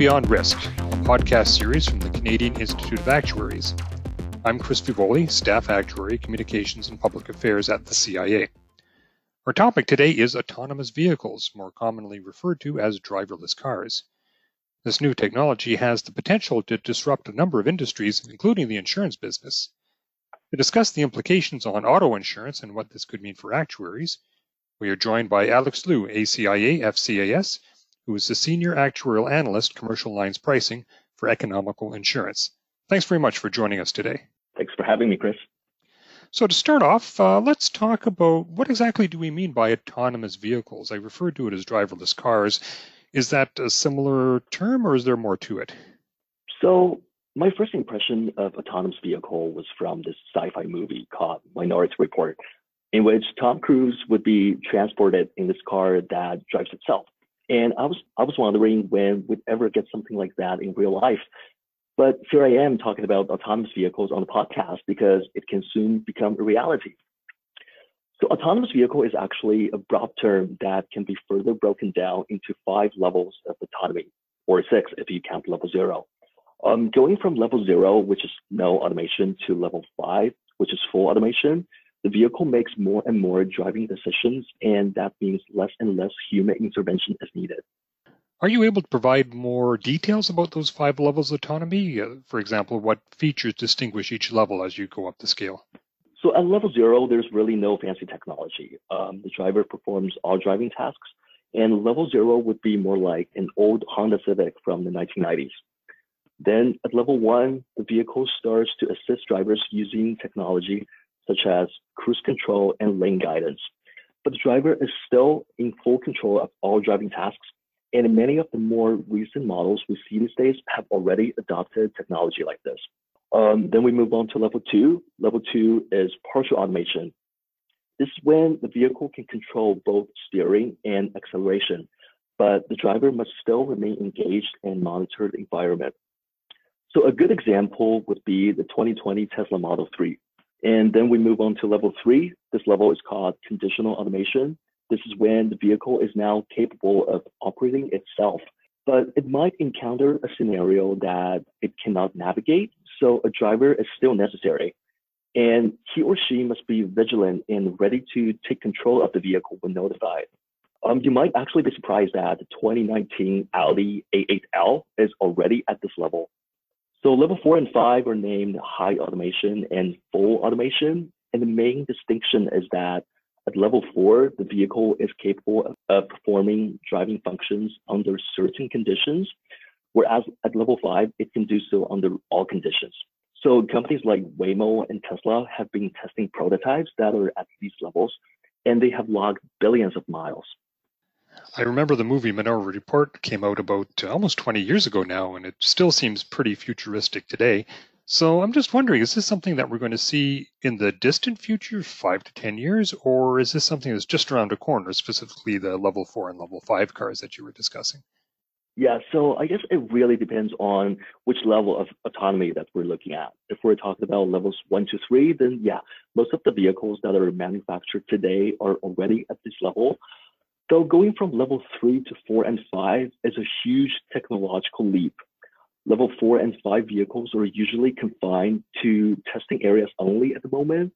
Beyond Risk, a podcast series from the Canadian Institute of Actuaries. I'm Chris Fievoli, Staff Actuary, Communications and Public Affairs at the CIA. Our topic today is autonomous vehicles, more commonly referred to as driverless cars. This new technology has the potential to disrupt a number of industries, including the insurance business. To discuss the implications on auto insurance and what this could mean for actuaries, we are joined by Alex Liu, ACIA FCAS, who is the Senior Actuarial Analyst, Commercial Lines Pricing for Economical Insurance. Thanks very much for joining us today. Thanks for having me, Chris. So, to start off, uh, let's talk about what exactly do we mean by autonomous vehicles? I refer to it as driverless cars. Is that a similar term or is there more to it? So, my first impression of autonomous vehicle was from this sci-fi movie called Minority Report, in which Tom Cruise would be transported in this car that drives itself. And I was I was wondering when we'd ever get something like that in real life. But here I am talking about autonomous vehicles on the podcast because it can soon become a reality. So autonomous vehicle is actually a broad term that can be further broken down into five levels of autonomy, or six if you count level zero. Um, going from level zero, which is no automation, to level five, which is full automation, the vehicle makes more and more driving decisions, and that means less and less human intervention is needed. Are you able to provide more details about those five levels of autonomy? Uh, for example, what features distinguish each level as you go up the scale? So at level zero, there's really no fancy technology. Um, the driver performs all driving tasks, and level zero would be more like an old Honda Civic from the 1990s. Then at level one, the vehicle starts to assist drivers using technology such as cruise control and lane guidance. But the driver is still in full control of all driving tasks. And many of the more recent models we see these days have already adopted technology like this. Um, then we move on to level two. Level two is partial automation. This is when the vehicle can control both steering and acceleration, but the driver must still remain engaged and monitor the environment. So a good example would be the 2020 Tesla Model 3. And then we move on to level three. This level is called conditional automation. This is when the vehicle is now capable of operating itself, but it might encounter a scenario that it cannot navigate. So a driver is still necessary. And he or she must be vigilant and ready to take control of the vehicle when notified. Um, you might actually be surprised that the 2019 Audi A8L is already at this level. So level four and five are named high automation and full automation. And the main distinction is that at level four, the vehicle is capable of performing driving functions under certain conditions, whereas at level five, it can do so under all conditions. So companies like Waymo and Tesla have been testing prototypes that are at these levels, and they have logged billions of miles. I remember the movie Minority Report came out about uh, almost 20 years ago now, and it still seems pretty futuristic today. So I'm just wondering, is this something that we're going to see in the distant future, five to 10 years, or is this something that's just around the corner, specifically the level four and level five cars that you were discussing? Yeah, so I guess it really depends on which level of autonomy that we're looking at. If we're talking about levels one to three, then yeah, most of the vehicles that are manufactured today are already at this level. So going from level three to four and five is a huge technological leap. Level four and five vehicles are usually confined to testing areas only at the moment.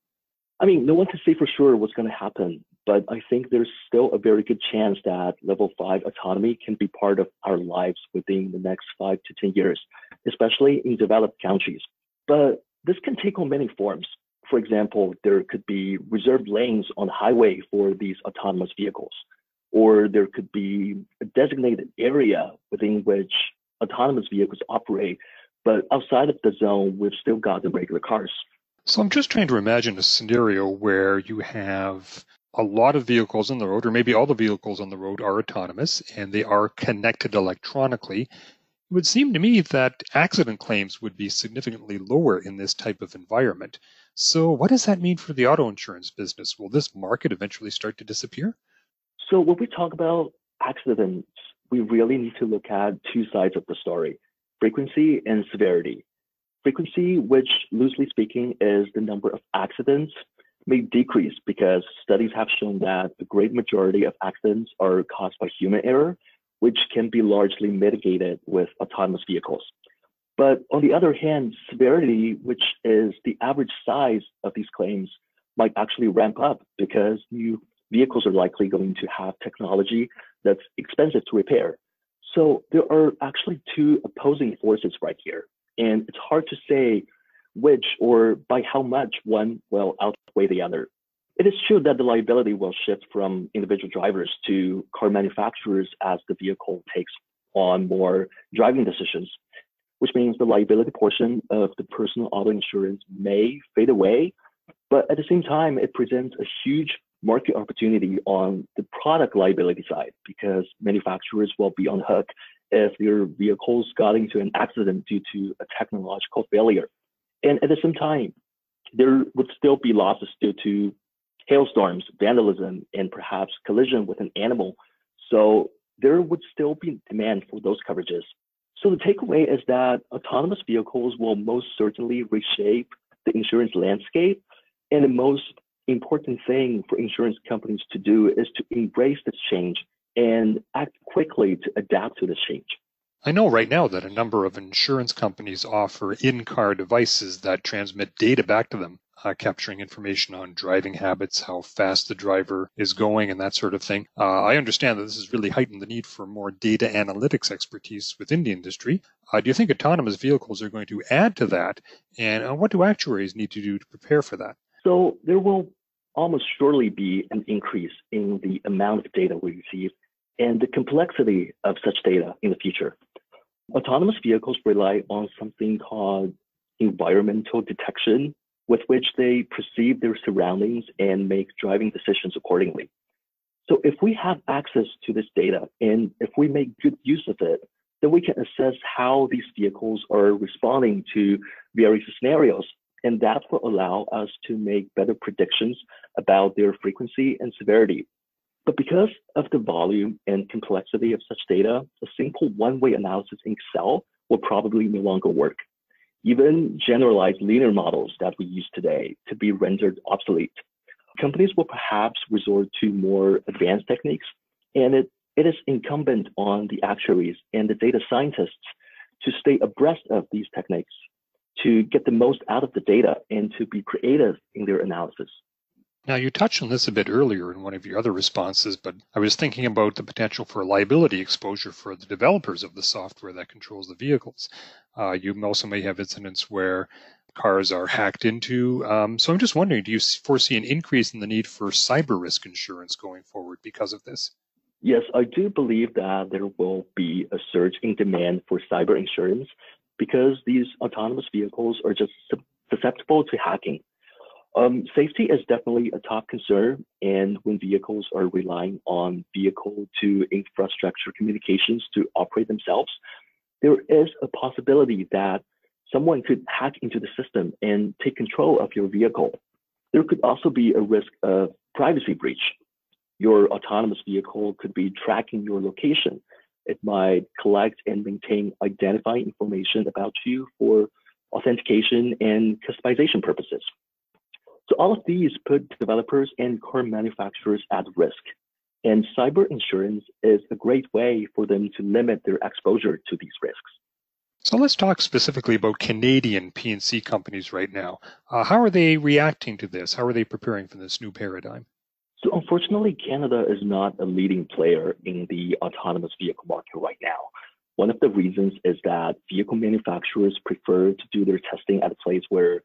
I mean, no one can say for sure what's going to happen, but I think there's still a very good chance that level five autonomy can be part of our lives within the next five to 10 years, especially in developed countries. But this can take on many forms. For example, there could be reserved lanes on the highway for these autonomous vehicles or there could be a designated area within which autonomous vehicles operate. But outside of the zone, we've still got the regular cars. So I'm just trying to imagine a scenario where you have a lot of vehicles on the road, or maybe all the vehicles on the road are autonomous and they are connected electronically. It would seem to me that accident claims would be significantly lower in this type of environment. So, what does that mean for the auto insurance business? Will this market eventually start to disappear? So when we talk about accidents, we really need to look at two sides of the story, frequency and severity. Frequency, which loosely speaking is the number of accidents, may decrease because studies have shown that the great majority of accidents are caused by human error, which can be largely mitigated with autonomous vehicles. But on the other hand, severity, which is the average size of these claims, might actually ramp up because new vehicles are likely going to have technology that's expensive to repair. So there are actually two opposing forces right here. And it's hard to say which or by how much one will outweigh the other. It is true that the liability will shift from individual drivers to car manufacturers as the vehicle takes on more driving decisions, which means the liability portion of the personal auto insurance may fade away. But at the same time, it presents a huge market opportunity on the product liability side because manufacturers will be on hook if their vehicles got into an accident due to a technological failure. And at the same time, there would still be losses due to hailstorms, vandalism, and perhaps collision with an animal. So there would still be demand for those coverages. So the takeaway is that autonomous vehicles will most certainly reshape the insurance landscape. And the most important thing for insurance companies to do is to embrace this change and act quickly to adapt to this change. I know right now that a number of insurance companies offer in car devices that transmit data back to them uh, capturing information on driving habits, how fast the driver is going, and that sort of thing. Uh, I understand that this has really heightened the need for more data analytics expertise within the industry. Uh, do you think autonomous vehicles are going to add to that? And uh, what do actuaries need to do to prepare for that? So there will almost surely be an increase in the amount of data we receive and the complexity of such data in the future. Autonomous vehicles rely on something called environmental detection with which they perceive their surroundings and make driving decisions accordingly. So if we have access to this data and if we make good use of it, then we can assess how these vehicles are responding to various scenarios. And that will allow us to make better predictions about their frequency and severity. But because of the volume and complexity of such data, a simple one-way analysis in Excel will probably no longer work even generalized linear models that we use today to be rendered obsolete. Companies will perhaps resort to more advanced techniques, and it, it is incumbent on the actuaries and the data scientists to stay abreast of these techniques, to get the most out of the data, and to be creative in their analysis. Now, you touched on this a bit earlier in one of your other responses, but I was thinking about the potential for liability exposure for the developers of the software that controls the vehicles. Uh, you also may have incidents where cars are hacked into. Um, so I'm just wondering, do you foresee an increase in the need for cyber risk insurance going forward because of this? Yes, I do believe that there will be a surge in demand for cyber insurance because these autonomous vehicles are just susceptible to hacking. Um, safety is definitely a top concern, and when vehicles are relying on vehicle to infrastructure communications to operate themselves, there is a possibility that someone could hack into the system and take control of your vehicle. There could also be a risk of privacy breach. Your autonomous vehicle could be tracking your location. It might collect and maintain identifying information about you for authentication and customization purposes. So all of these put developers and car manufacturers at risk. And cyber insurance is a great way for them to limit their exposure to these risks. So let's talk specifically about Canadian P&C companies right now. Uh, how are they reacting to this? How are they preparing for this new paradigm? So unfortunately, Canada is not a leading player in the autonomous vehicle market right now. One of the reasons is that vehicle manufacturers prefer to do their testing at a place where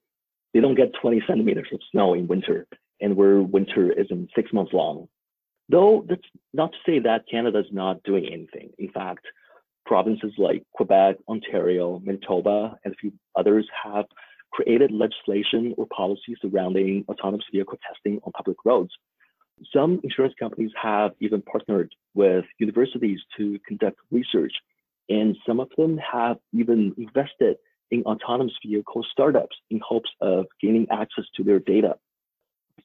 they don't get 20 centimeters of snow in winter, and where winter isn't six months long. Though that's not to say that Canada is not doing anything. In fact, provinces like Quebec, Ontario, Manitoba, and a few others have created legislation or policies surrounding autonomous vehicle testing on public roads. Some insurance companies have even partnered with universities to conduct research, and some of them have even invested in autonomous vehicle startups in hopes of gaining access to their data.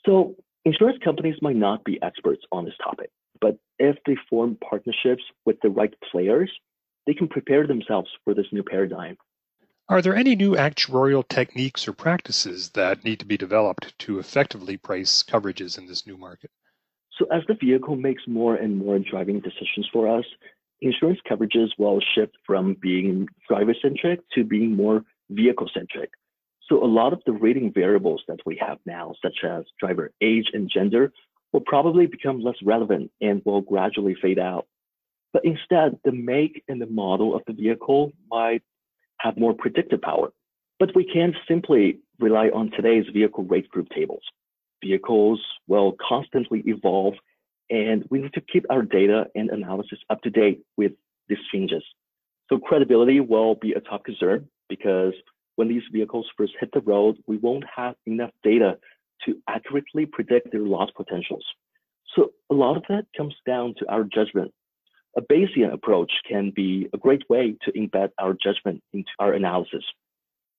So insurance companies might not be experts on this topic, but if they form partnerships with the right players, they can prepare themselves for this new paradigm. Are there any new actuarial techniques or practices that need to be developed to effectively price coverages in this new market? So as the vehicle makes more and more driving decisions for us, insurance coverages will shift from being driver centric to being more vehicle centric. So a lot of the rating variables that we have now, such as driver age and gender, will probably become less relevant and will gradually fade out. But instead, the make and the model of the vehicle might have more predictive power. But we can't simply rely on today's vehicle rate group tables. Vehicles will constantly evolve, and we need to keep our data and analysis up to date with these changes. So credibility will be a top concern because when these vehicles first hit the road, we won't have enough data to accurately predict their loss potentials. So a lot of that comes down to our judgment. A Bayesian approach can be a great way to embed our judgment into our analysis.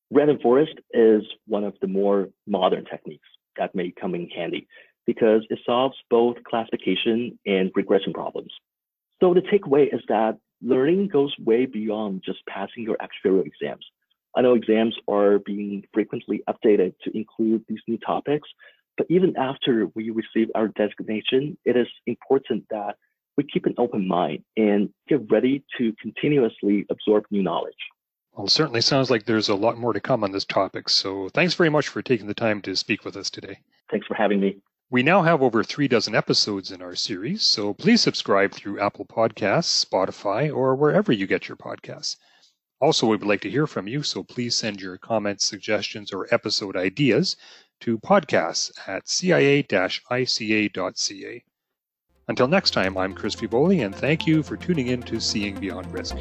Random forest is one of the more modern techniques that may come in handy because it solves both classification and regression problems. So the takeaway is that learning goes way beyond just passing your actuarial exams. I know exams are being frequently updated to include these new topics, but even after we receive our designation, it is important that we keep an open mind and get ready to continuously absorb new knowledge. Well, certainly sounds like there's a lot more to come on this topic. So thanks very much for taking the time to speak with us today. Thanks for having me. We now have over three dozen episodes in our series, so please subscribe through Apple Podcasts, Spotify, or wherever you get your podcasts. Also, we would like to hear from you, so please send your comments, suggestions, or episode ideas to podcasts at cia-ica.ca. Until next time, I'm Chris Fievoli, and thank you for tuning in to Seeing Beyond Risk.